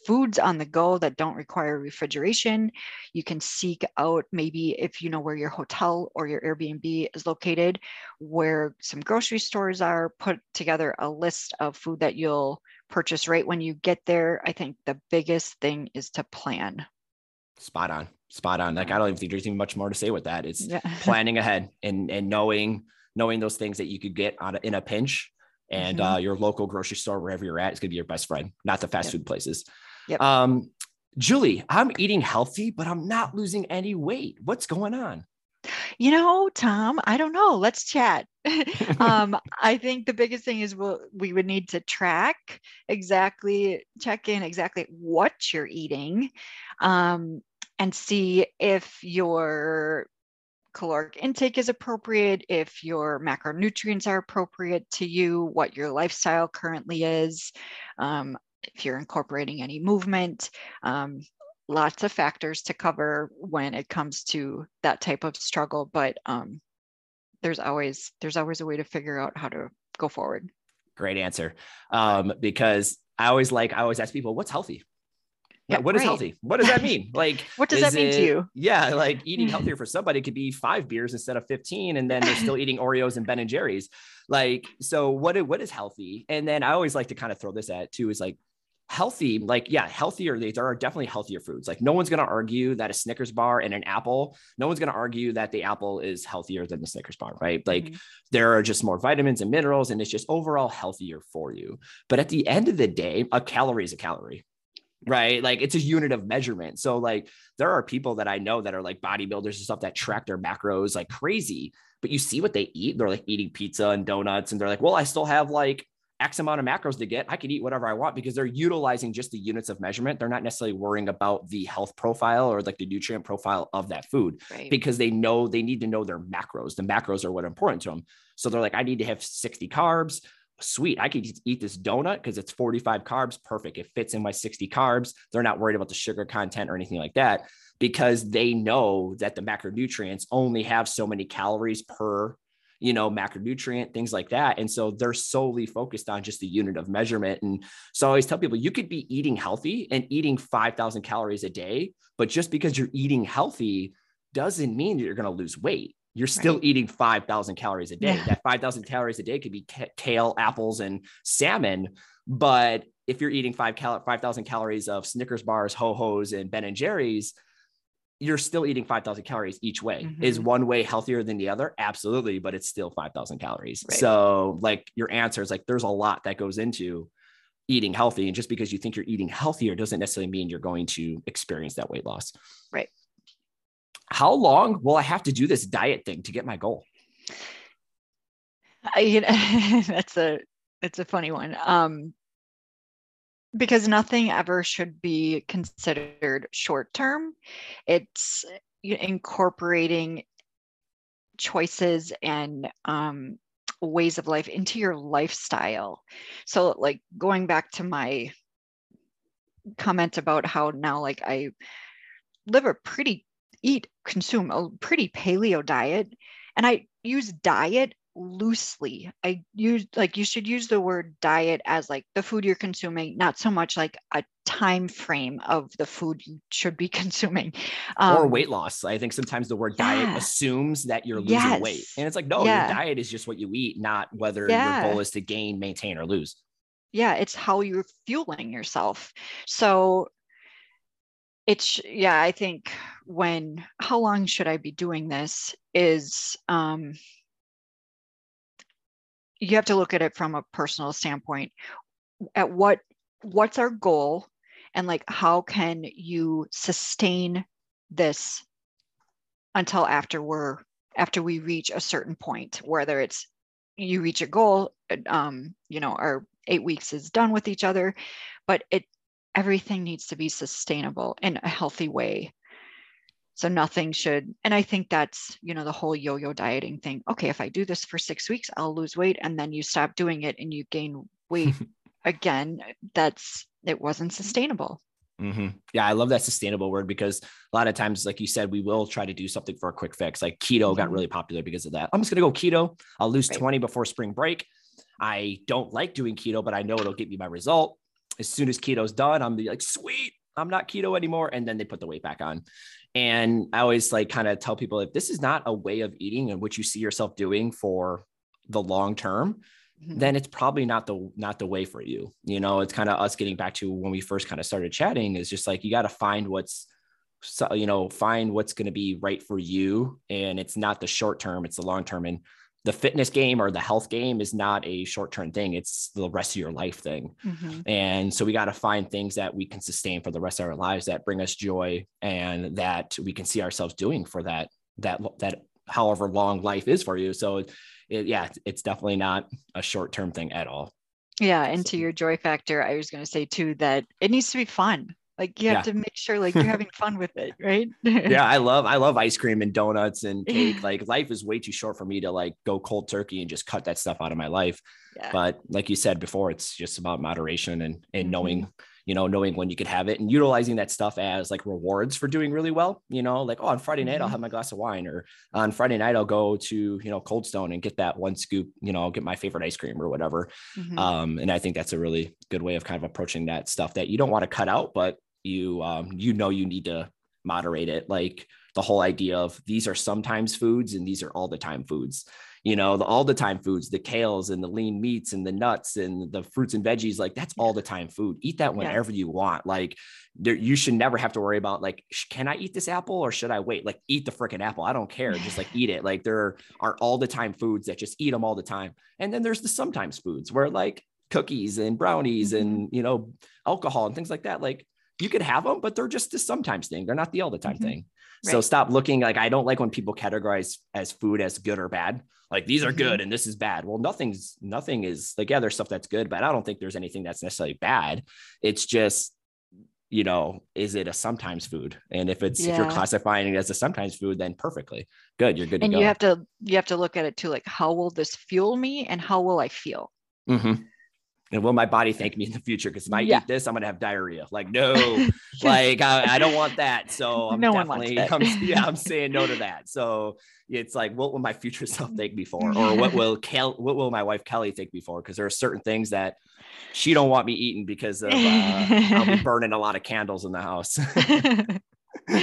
foods on the go that don't require refrigeration. You can seek out maybe if you know where your hotel or your Airbnb is located, where some grocery stores are, put together a list of food that you'll purchase right when you get there. I think the biggest thing is to plan. Spot on. Spot on. Like I don't even think there's even much more to say with that. It's yeah. planning ahead and and knowing knowing those things that you could get on a, in a pinch and mm-hmm. uh, your local grocery store, wherever you're at, is going to be your best friend, not the fast yep. food places. Yep. Um, Julie, I'm eating healthy, but I'm not losing any weight. What's going on? You know, Tom, I don't know. Let's chat. um, I think the biggest thing is we'll, we would need to track exactly, check in exactly what you're eating um, and see if your caloric intake is appropriate, if your macronutrients are appropriate to you, what your lifestyle currently is, um, if you're incorporating any movement. Um, lots of factors to cover when it comes to that type of struggle, but um, there's always there's always a way to figure out how to go forward. Great answer. Um, because I always like I always ask people, what's healthy? Yeah, what is right. healthy? What does that mean? Like, what does that mean it, to you? Yeah, like eating healthier for somebody could be five beers instead of 15, and then they're still eating Oreos and Ben and Jerry's. Like, so what, what is healthy? And then I always like to kind of throw this at too is like, healthy, like, yeah, healthier. There are definitely healthier foods. Like, no one's going to argue that a Snickers bar and an apple, no one's going to argue that the apple is healthier than the Snickers bar, right? Like, mm-hmm. there are just more vitamins and minerals, and it's just overall healthier for you. But at the end of the day, a calorie is a calorie right? Like it's a unit of measurement. So like there are people that I know that are like bodybuilders and stuff that track their macros like crazy, but you see what they eat. They're like eating pizza and donuts and they're like, well, I still have like X amount of macros to get. I can eat whatever I want because they're utilizing just the units of measurement. They're not necessarily worrying about the health profile or like the nutrient profile of that food right. because they know they need to know their macros. The macros are what are important to them. So they're like, I need to have 60 carbs. Sweet. I could eat this donut because it's 45 carbs. Perfect. It fits in my 60 carbs. They're not worried about the sugar content or anything like that because they know that the macronutrients only have so many calories per you know, macronutrient, things like that. And so they're solely focused on just the unit of measurement. And so I always tell people you could be eating healthy and eating 5,000 calories a day, but just because you're eating healthy doesn't mean that you're going to lose weight. You're still right. eating 5,000 calories a day. Yeah. That 5,000 calories a day could be kale, apples, and salmon. But if you're eating 5 cal- 5,000 calories of Snickers bars, Ho Ho's, and Ben and Jerry's, you're still eating 5,000 calories each way. Mm-hmm. Is one way healthier than the other? Absolutely, but it's still 5,000 calories. Right. So, like your answer is like there's a lot that goes into eating healthy. And just because you think you're eating healthier doesn't necessarily mean you're going to experience that weight loss. Right. How long will I have to do this diet thing to get my goal? I, you know, that's a that's a funny one. Um, because nothing ever should be considered short term. It's incorporating choices and um, ways of life into your lifestyle. So, like going back to my comment about how now, like, I live a pretty, eat, consume a pretty paleo diet, and I use diet loosely. I use like you should use the word diet as like the food you're consuming, not so much like a time frame of the food you should be consuming. Um, or weight loss. I think sometimes the word yeah. diet assumes that you're losing yes. weight. And it's like, no, yeah. your diet is just what you eat, not whether yeah. your goal is to gain, maintain, or lose. Yeah, it's how you're fueling yourself. So it's yeah, I think when how long should I be doing this is um you have to look at it from a personal standpoint. At what what's our goal? And like how can you sustain this until after we're after we reach a certain point whether it's you reach a goal um you know our eight weeks is done with each other but it everything needs to be sustainable in a healthy way so nothing should, and I think that's, you know, the whole yo yo dieting thing. Okay, if I do this for six weeks, I'll lose weight. And then you stop doing it and you gain weight again. That's, it wasn't sustainable. Mm-hmm. Yeah, I love that sustainable word because a lot of times, like you said, we will try to do something for a quick fix. Like keto mm-hmm. got really popular because of that. I'm just going to go keto. I'll lose right. 20 before spring break. I don't like doing keto, but I know it'll get me my result. As soon as keto's done, I'm like, sweet, I'm not keto anymore. And then they put the weight back on. And I always like kind of tell people if this is not a way of eating and what you see yourself doing for the long term, mm-hmm. then it's probably not the not the way for you. You know, it's kind of us getting back to when we first kind of started chatting is just like you got to find what's so, you know, find what's going to be right for you. And it's not the short term, it's the long term. And the fitness game or the health game is not a short term thing. It's the rest of your life thing. Mm-hmm. And so we got to find things that we can sustain for the rest of our lives that bring us joy and that we can see ourselves doing for that, that, that however long life is for you. So it, yeah, it's definitely not a short term thing at all. Yeah. And so. to your joy factor, I was going to say too that it needs to be fun. Like you have yeah. to make sure like you're having fun with it, right? yeah, I love I love ice cream and donuts and cake. Like life is way too short for me to like go cold turkey and just cut that stuff out of my life. Yeah. But like you said before, it's just about moderation and and mm-hmm. knowing you know, knowing when you could have it and utilizing that stuff as like rewards for doing really well, you know, like, oh, on Friday night, mm-hmm. I'll have my glass of wine or on Friday night, I'll go to, you know, Cold Stone and get that one scoop, you know, get my favorite ice cream or whatever. Mm-hmm. Um, and I think that's a really good way of kind of approaching that stuff that you don't want to cut out, but you, um, you know, you need to moderate it. Like the whole idea of these are sometimes foods and these are all the time foods you know, the all the time foods, the kales and the lean meats and the nuts and the fruits and veggies, like that's all the time food. Eat that whenever yeah. you want. Like there, you should never have to worry about like, can I eat this apple or should I wait? Like eat the freaking apple. I don't care. Just like eat it. Like there are all the time foods that just eat them all the time. And then there's the sometimes foods where like cookies and brownies mm-hmm. and, you know, alcohol and things like that. Like you could have them, but they're just the sometimes thing. They're not the all the time mm-hmm. thing. Right. So stop looking like I don't like when people categorize as food as good or bad. Like these are good mm-hmm. and this is bad. Well, nothing's nothing is like yeah, there's stuff that's good, but I don't think there's anything that's necessarily bad. It's just you know, is it a sometimes food? And if it's yeah. if you're classifying it as a sometimes food, then perfectly good. You're good. And you have to you have to look at it too, like how will this fuel me and how will I feel? Mm-hmm and will my body thank me in the future? Because if I yeah. eat this, I'm gonna have diarrhea. Like, no, like I, I, don't want that. So I'm no definitely, I'm, yeah, I'm saying no to that. So it's like, what will my future self thank me for, or what will Kel, what will my wife Kelly thank me for? Because there are certain things that she don't want me eating because of uh, I'll be burning a lot of candles in the house.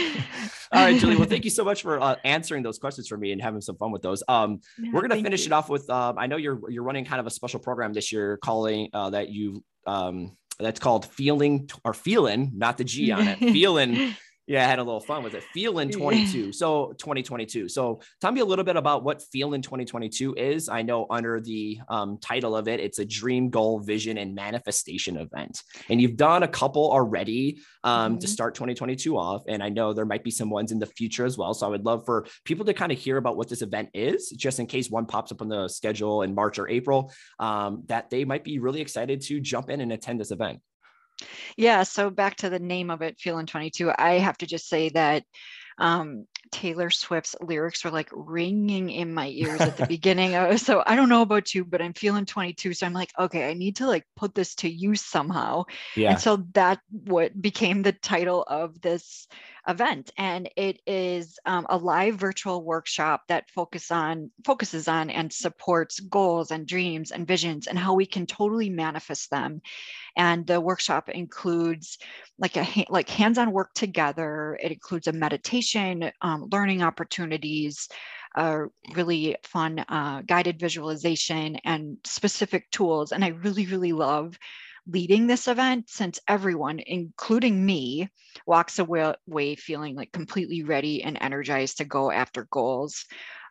All right, Julie. Well, thank you so much for uh, answering those questions for me and having some fun with those. Um, yeah, we're gonna finish you. it off with. Um, I know you're you're running kind of a special program this year, calling uh, that you um, that's called feeling or feeling, not the G on it, feeling yeah, I had a little fun with it. Feeling 22. So 2022. So tell me a little bit about what Feeling 2022 is. I know under the um, title of it, it's a dream, goal, vision, and manifestation event. And you've done a couple already um, mm-hmm. to start 2022 off. And I know there might be some ones in the future as well. So I would love for people to kind of hear about what this event is, just in case one pops up on the schedule in March or April, um, that they might be really excited to jump in and attend this event. Yeah, so back to the name of it, Feeling 22, I have to just say that um, Taylor Swift's lyrics were like ringing in my ears at the beginning. So I don't know about you, but I'm feeling 22. So I'm like, okay, I need to like put this to use somehow. Yeah. And so that what became the title of this event, and it is um, a live virtual workshop that focus on focuses on and supports goals and dreams and visions and how we can totally manifest them. And the workshop includes like a like hands-on work together. It includes a meditation, um, learning opportunities, a really fun uh, guided visualization, and specific tools. And I really, really love leading this event since everyone, including me, walks away, feeling like completely ready and energized to go after goals.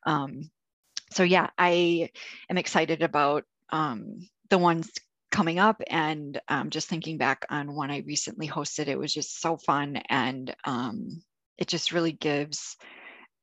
Um, so yeah, I am excited about um, the ones coming up and um, just thinking back on one I recently hosted, it was just so fun and um, it just really gives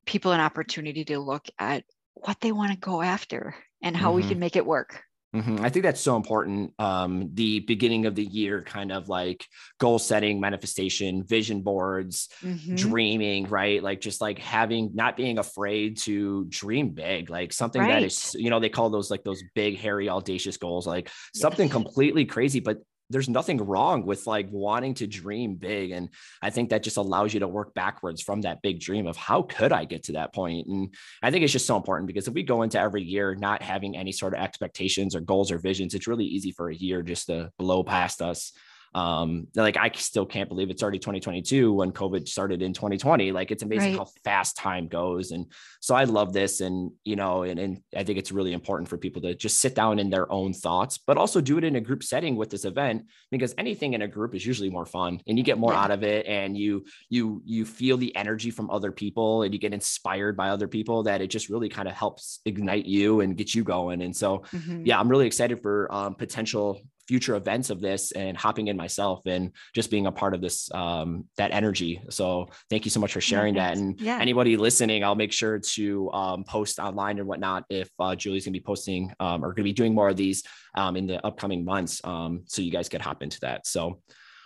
people an opportunity to look at what they want to go after and how mm-hmm. we can make it work. Mm-hmm. I think that's so important. Um, the beginning of the year, kind of like goal setting, manifestation, vision boards, mm-hmm. dreaming, right? Like just like having, not being afraid to dream big, like something right. that is, you know, they call those like those big, hairy, audacious goals, like something completely crazy, but there's nothing wrong with like wanting to dream big and i think that just allows you to work backwards from that big dream of how could i get to that point? And i think it's just so important because if we go into every year not having any sort of expectations or goals or visions it's really easy for a year just to blow past us um like i still can't believe it's already 2022 when covid started in 2020 like it's amazing right. how fast time goes and so i love this and you know and, and i think it's really important for people to just sit down in their own thoughts but also do it in a group setting with this event because anything in a group is usually more fun and you get more yeah. out of it and you you you feel the energy from other people and you get inspired by other people that it just really kind of helps ignite you and get you going and so mm-hmm. yeah i'm really excited for um, potential future events of this and hopping in myself and just being a part of this um, that energy. So thank you so much for sharing yeah, that. And yeah. anybody listening, I'll make sure to um, post online and whatnot if uh, Julie's gonna be posting um, or gonna be doing more of these um, in the upcoming months. Um, so you guys can hop into that. So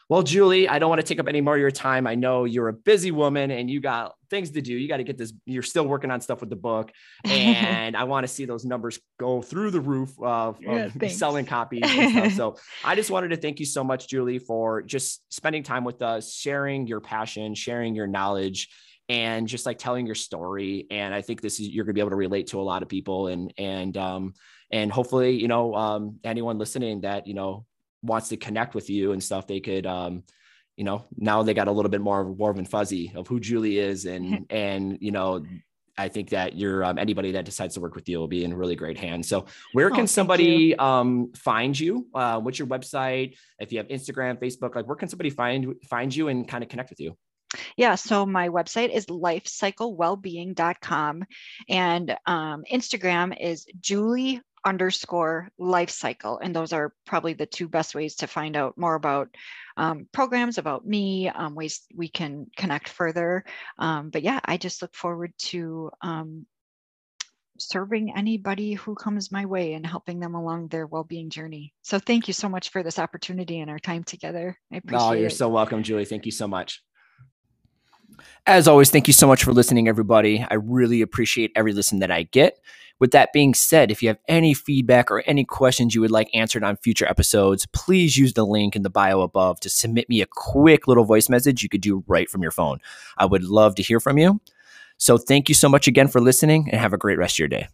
well, Julie, I don't want to take up any more of your time. I know you're a busy woman and you got things to do. You got to get this. You're still working on stuff with the book, and I want to see those numbers go through the roof of, yeah, selling copies. so I just wanted to thank you so much, Julie, for just spending time with us, sharing your passion, sharing your knowledge, and just like telling your story. And I think this is you're going to be able to relate to a lot of people, and and um and hopefully, you know, um anyone listening that you know wants to connect with you and stuff, they could, um, you know, now they got a little bit more warm and fuzzy of who Julie is, and and you know, I think that you're um, anybody that decides to work with you will be in really great hands. So, where oh, can somebody um, find you? Uh, what's your website? If you have Instagram, Facebook, like where can somebody find find you and kind of connect with you? Yeah, so my website is lifecyclewellbeing.com and um, Instagram is Julie underscore life cycle. And those are probably the two best ways to find out more about um, programs, about me, um, ways we can connect further. Um, but yeah, I just look forward to um, serving anybody who comes my way and helping them along their well-being journey. So thank you so much for this opportunity and our time together. I appreciate Oh, you're it. so welcome, Julie. Thank you so much. As always, thank you so much for listening, everybody. I really appreciate every listen that I get. With that being said, if you have any feedback or any questions you would like answered on future episodes, please use the link in the bio above to submit me a quick little voice message you could do right from your phone. I would love to hear from you. So, thank you so much again for listening and have a great rest of your day.